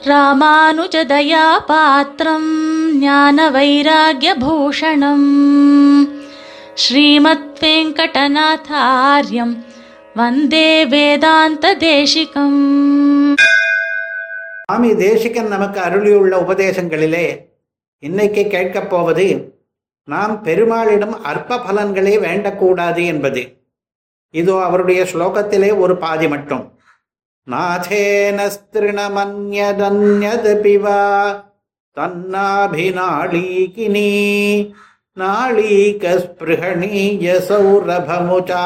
ராமானுஜதயா பாத்திரம் ஞான வைராகியபூஷணம் ஸ்ரீமத் வெங்கடநாதாரியம் வந்தே வேதாந்த தேசிகம் சுவாமி தேசிகன் நமக்கு அருளியுள்ள உபதேசங்களிலே இன்னைக்கு கேட்கப் போவது நாம் பெருமாளிடம் அற்ப பலன்களே வேண்டக்கூடாது என்பது இதோ அவருடைய ஸ்லோகத்திலே ஒரு பாதி மட்டும் நாதேனஸ்திருணமன்யதன்யதபி வா தன்னாபிநாளீகினி நாளீகஸ்பிருகணீய சௌரபமுச்சா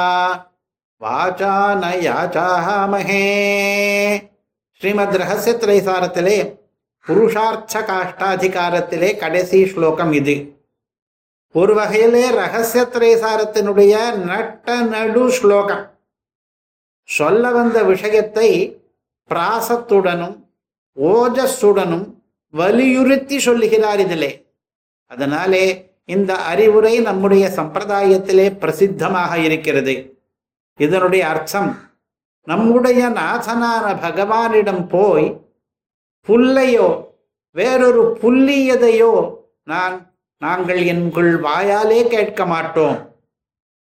வாச்சா ந யாச்சாமஹே ஸ்ரீமத் ரகசிய திரைசாரத்திலே புருஷார்த்த காஷ்டாதிகாரத்திலே கடைசி ஸ்லோகம் இது. ஒரு வகையிலே ரகசிய திரைசாரத்தினுடைய நட்ட நடு ஸ்லோகம். சொல்ல வந்த விஷயத்தை பிராசத்துடனும் ஓஜஸுடனும் வலியுறுத்தி சொல்லுகிறார் இதிலே. அதனாலே இந்த அறிவுரை நம்முடைய சம்பிரதாயத்திலே பிரசித்தமாக இருக்கிறது. இதனுடைய அர்த்தம் நம்முடைய நாசனான பகவானிடம் போய் புல்லையோ வேறொரு புல்லியதையோ நான் நாங்கள் என்குள் வாயாலே கேட்க மாட்டோம்.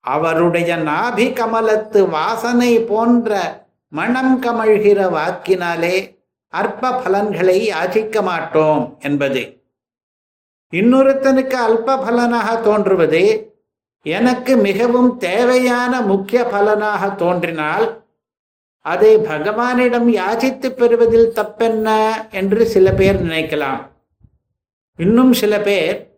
அவருடைய நாபி கமலத்து வாசனை போன்ற மனம் கமழ்கிற வாக்கினாலே அற்ப பலன்களை யாசிக்க மாட்டோம் என்பது. இன்னொருத்தனுக்கு அல்ப பலனாக தோன்றுவது எனக்கு மிகவும் தேவையான முக்கிய பலனாக தோன்றினால் அதை பகவானிடம் யாசித்து பெறுவதில் தப்பென்ன என்று சில பேர் நினைக்கலாம். இன்னும் சில பேர்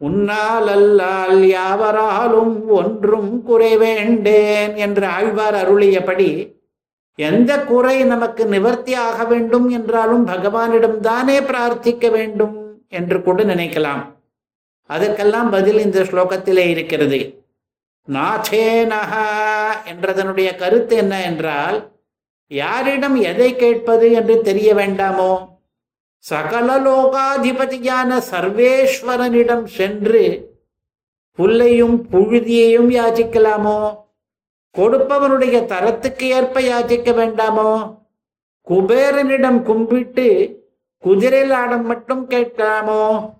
உன்னால் அல்லால் யாவராலும் ஒன்றும் குறை வேண்டேன் என்று ஆழ்வார் அருளியபடி எந்த குறை நமக்கு நிவர்த்தி ஆக வேண்டும் என்றாலும் பகவானிடம் தானே பிரார்த்திக்க வேண்டும் என்று கூட நினைக்கலாம். அதற்கெல்லாம் பதில் இந்த ஸ்லோகத்திலே இருக்கிறது. நாச்சேனஹா என்றதனுடைய கருத்து என்ன என்றால் யாரிடம் எதை கேட்பது என்று தெரிய வேண்டாமோ? சகல லோகாதிபதியான சர்வேஸ்வரனிடம் சென்று புல்லையும் புழுதியையும் யாச்சிக்கலாமோ? கொடுப்பவனுடைய தரத்துக்கு ஏற்ப யாச்சிக்க வேண்டாமோ? குபேரனிடம் கும்பிட்டு குதிரையில் ஆடம் மட்டும் கேட்கலாமோ?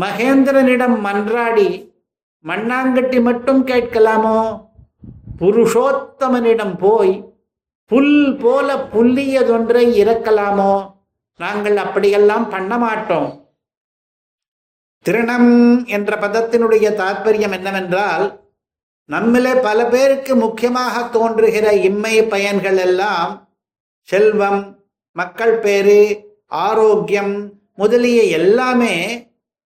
மகேந்திரனிடம் மன்றாடி மண்ணாங்கட்டி மட்டும் கேட்கலாமோ? புருஷோத்தமனிடம் போய் புல் போல புல்லியதொன்றை இறக்கலாமோ? நாங்கள் அப்படியெல்லாம் பண்ண மாட்டோம். திருணம் என்ற பதத்தினுடைய தாற்பயம் என்னவென்றால் நம்மிலே பல பேருக்கு முக்கியமாக தோன்றுகிற இம்மை பயன்கள் எல்லாம் செல்வம் மக்கள் பேரு ஆரோக்கியம் முதலிய எல்லாமே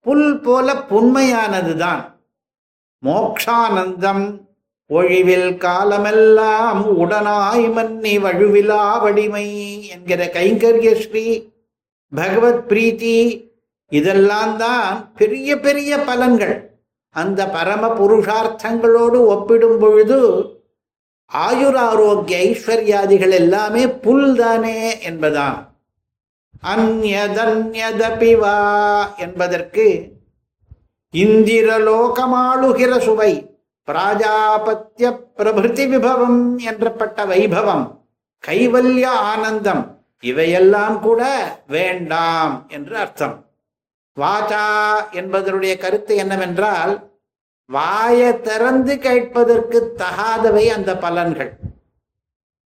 புல் போல புண்மையானதுதான். மோக்ஷானந்தம் ஒழிவில் காலமெல்லாம் உடனாய் மன்னி வழுவிலா வடிமை என்கிற கைங்கரிய ஸ்ரீ பகவத் பிரீத்தி இதெல்லாம் தான் பெரிய பெரிய பலன்கள். அந்த பரம புருஷார்த்தங்களோடு ஒப்பிடும் பொழுது ஆயுராரோக்கிய ஐஸ்வர்யாதிகள் எல்லாமே புல் தானே என்பதாம் அந்யதன்யதபிவா என்பதற்கு இந்திரலோகமாளுகிற சுவை பிராஜாபத்திய பிரபிருதி விபவம் என்றப்பட்ட வைபவம் கைவல்ய ஆனந்தம் இவையெல்லாம் கூட வேண்டாம் என்று அர்த்தம். வாச்சா என்பதனுடைய கருத்து என்னவென்றால் வாயை திறந்து கேட்பதற்கு தகாதவை அந்த பலன்கள்.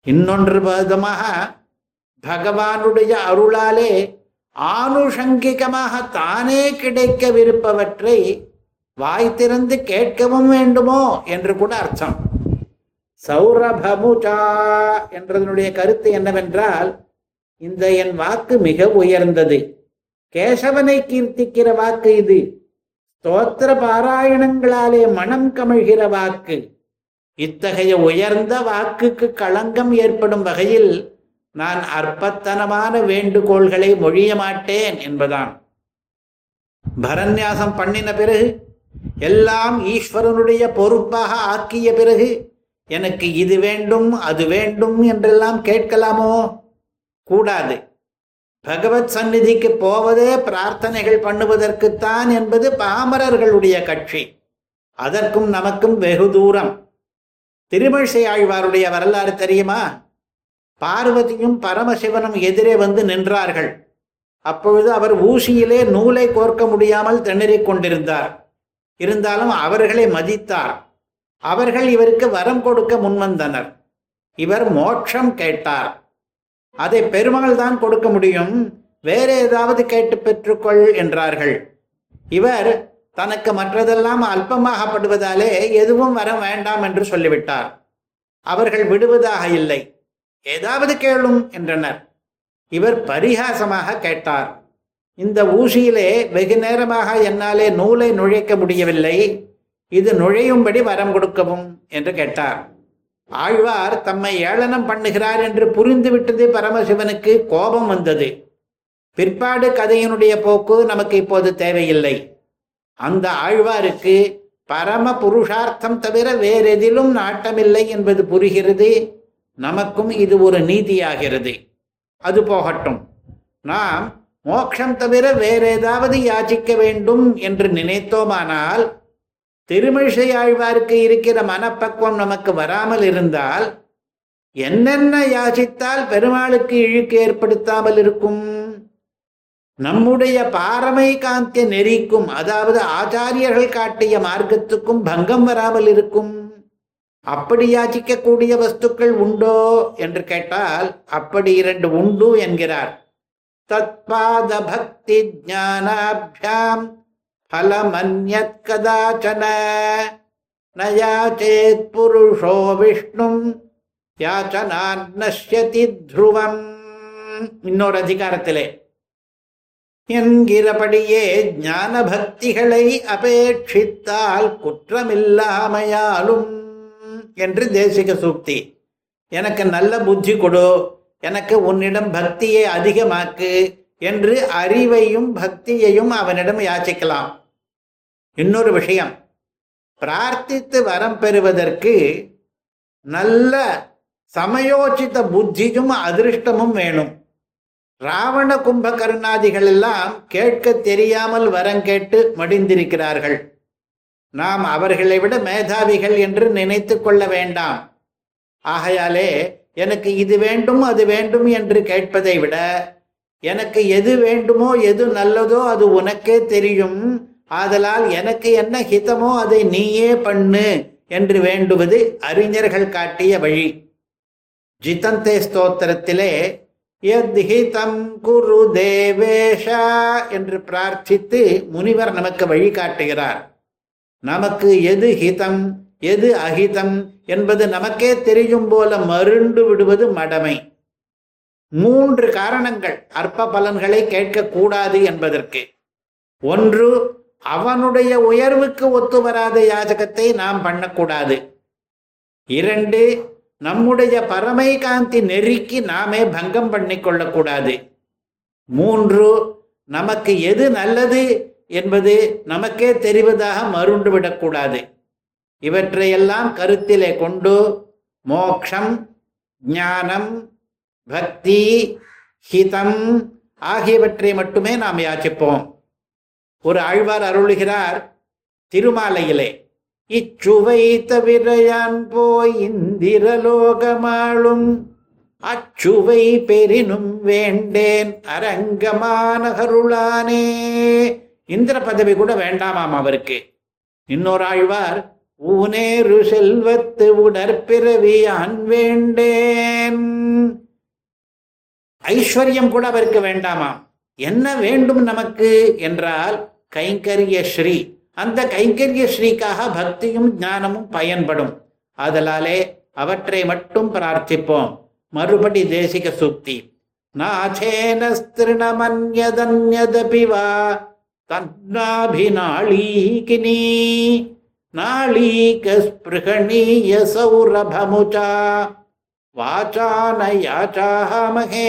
இன்னொன்று விதமாக பகவானுடைய அருளாலே ஆனுஷங்கிகமாக தானே கிடைக்கவிருப்பவற்றை வாய் திறந்து கேட்கவும் வேண்டுமோ என்று கூட அர்த்தம். சௌரபமுஜா என்றதனுடைய கருத்து என்னவென்றால் இந்த என் வாக்கு மிக உயர்ந்தது. கேசவனை கீர்த்திக்கிற வாக்கு இது. ஸ்தோத்திர பாராயணங்களாலே மனம் கமழ்கிற வாக்கு. இத்தகைய உயர்ந்த வாக்குக்கு களங்கம் ஏற்படும் வகையில் நான் அற்பத்தனமான வேண்டுகோள்களை மொழிய மாட்டேன் என்பதான். பரநியாசம் பண்ணின பிறகு எல்லாம் ஈஸ்வரனுடைய பொறுப்பாக ஆக்கிய பிறகு எனக்கு இது வேண்டும் அது வேண்டும் என்றெல்லாம் கேட்கலாமோ? கூடாது. பகவத் சந்நிதிக்கு போவதே பிரார்த்தனைகள் பண்ணுவதற்குத்தான் என்பது பாமரர்களுடைய கட்சி. அதற்கும் நமக்கும் வெகு தூரம். திருமிழிசை ஆழ்வாருடைய வரலாறு தெரியுமா? பார்வதியும் பரமசிவனும் எதிரே வந்து நின்றார்கள். அப்பொழுது அவர் ஊசியிலே நூலை கோர்க்க முடியாமல் திணறிக் கொண்டிருந்தார். இருந்தாலும் அவர்களை மதித்தார். அவர்கள் இவருக்கு வரம் கொடுக்க முன்வந்தனர். இவர் மோட்சம் கேட்டார். அதை பெருமகள் தான் கொடுக்க முடியும். வேற ஏதாவது கேட்டு பெற்றுக்கொள் என்றார்கள். இவர் தனக்கு மற்றதெல்லாம் அல்பமாகப்படுவதாலே எதுவும் வர வேண்டாம் என்று சொல்லிவிட்டார். அவர்கள் விடுவதாக இல்லை. ஏதாவது கேளும் என்றனர். இவர் பரிகாசமாக கேட்டார். இந்த ஊசியிலே வெகு நேரமாக என்னாலே நூலை நுழைக்க முடியவில்லை. இது நுழையும்படி வரம் கொடுக்கவும் என்று கேட்டார். ஆழ்வார் தம்மை ஏளனம் பண்ணுகிறார் என்று புரிந்துவிட்டது பரமசிவனுக்கு கோபம் வந்தது. பிற்பாடு கதையினுடைய போக்கு நமக்கு இப்போது தேவையில்லை. அந்த ஆழ்வாருக்கு பரம புருஷார்த்தம் தவிர வேறெதிலும் நாட்டமில்லை என்பது புரிகிறது. நமக்கும் இது ஒரு நீதியாகிறது. அது போகட்டும். நாம் மோட்சம் தவிர வேற ஏதாவது யாச்சிக்க வேண்டும் என்று நினைத்தோமானால் திருமிழிசை ஆழ்வாருக்கு இருக்கிற மனப்பக்குவம் நமக்கு வராமல் இருந்தால் என்னென்ன யாசித்தால் பெருமாளுக்கு இழுக்கு ஏற்படுத்தாமல் இருக்கும்? நம்முடைய பாரமை காந்திய நெறிக்கும் அதாவது ஆச்சாரியர்கள் காட்டிய மார்க்கத்துக்கும் பங்கம் வராமல் இருக்கும். அப்படி யாச்சிக்கக்கூடிய வஸ்துக்கள் உண்டோ? என்று கேட்டால் அப்படி இரண்டு உண்டு என்கிறார். தத்பாத பக்தி ஜானாபியாம் ஃபலமன்யத் கதாச்சன நயாச்சேத் புருஷோ விஷ்ணும் யாச்சனான் நஷ்யதி த்ருவம் இன்னொரு அதிகாரத்திலே என்கிறபடியே ஞான பக்திகளை அபேட்சித்தால் குற்றமில்லாமையாலும் என்று தேசிக சூக்தி. எனக்கு நல்ல புத்தி கொடு எனக்கு உன்னிடம் பக்தியை அதிகமாக்கு என்று அறிவையும் பக்தியையும் அவனிடம் யாச்சிக்கலாம் இன்னொரு விஷயம். பிரார்த்தித்து வரம் பெறுவதற்கு நல்ல சமயோச்சித புத்தியும் அதிருஷ்டமும் வேணும். ராவண கும்பகர்ணாதிகள் எல்லாம் கேட்க தெரியாமல் வரம் கேட்டு மடிந்திருக்கிறார்கள். நாம் அவர்களை விட மேதாவிகள் என்று நினைத்து கொள்ள வேண்டாம். ஆகையாலே எனக்கு இது வேண்டும் அது வேண்டும் என்று கேட்பதை விட எனக்கு எது வேண்டுமோ எது நல்லதோ அது உனக்கே தெரியும். ஆதலால் எனக்கு என்ன ஹிதமோ அதை நீயே பண்ணு என்று வேண்டுவது அறிஞர்கள் காட்டிய வழி. ஜிதந்தே ஸ்தோத்திரத்திலே யத்ஹிதம் குரு தேவேஷா என்று பிரார்த்தித்து முனிவர் நமக்கு வழிகாட்டுகிறார் நமக்கு எது ஹிதம் எது அஹிதம் என்பது நமக்கே தெரியும் போல மருண்டு விடுவது மடமை. மூன்று காரணங்கள் அற்ப பலன்களை கேட்கக்கூடாது என்பதற்கு. ஒன்று அவனுடைய உயர்வுக்கு ஒத்து வராத யாஜகத்தை நாம் பண்ணக்கூடாது. இரண்டு நம்முடைய பரமை காந்தி நெருக்கி நாமே பங்கம் பண்ணி கொள்ளக்கூடாது. மூன்று நமக்கு எது நல்லது என்பது நமக்கே தெரிவதாக மருண்டு விடக்கூடாது. இவற்றையெல்லாம் கருத்திலே கொண்டு மோக்ஷம் ஞானம் பக்தி ஹிதம் ஆகியவற்றை மட்டுமே நாம் யாச்சிப்போம் ஒரு ஆழ்வார் அருளுகிறார் திருமாலையிலே இச்சுவை தவிரையான் போய் இந்திரலோகமாளும் அச்சுவை பெரினும் வேண்டேன் அரங்கமான கருளானே இந்திர பதவி கூட வேண்டாமாம் அவருக்கு. இன்னொரு ஆழ்வார் ஊனேரு செல்வத்து உடற்பிறவியான் வேண்டேன். ஐஸ்வர்யம் கூட அவருக்கு வேண்டாமாம். என்ன வேண்டும் நமக்கு? என்றால் கைங்கரிய ஸ்ரீ அந்த கைங்கரிய ஸ்ரீக்காக பக்தியும் ஞானமும் பயன்படும். ஆதலாலே அவற்றை மட்டும் பிரார்த்திப்போம். மறுபடி தேசிக சூக்தி. நாச்சேனஸ்திருணமன்யதன்யதபி வா. நாளீக ஸ்பிருகணீய சௌரபமுச்சா வாச்சானயாச்சாமகே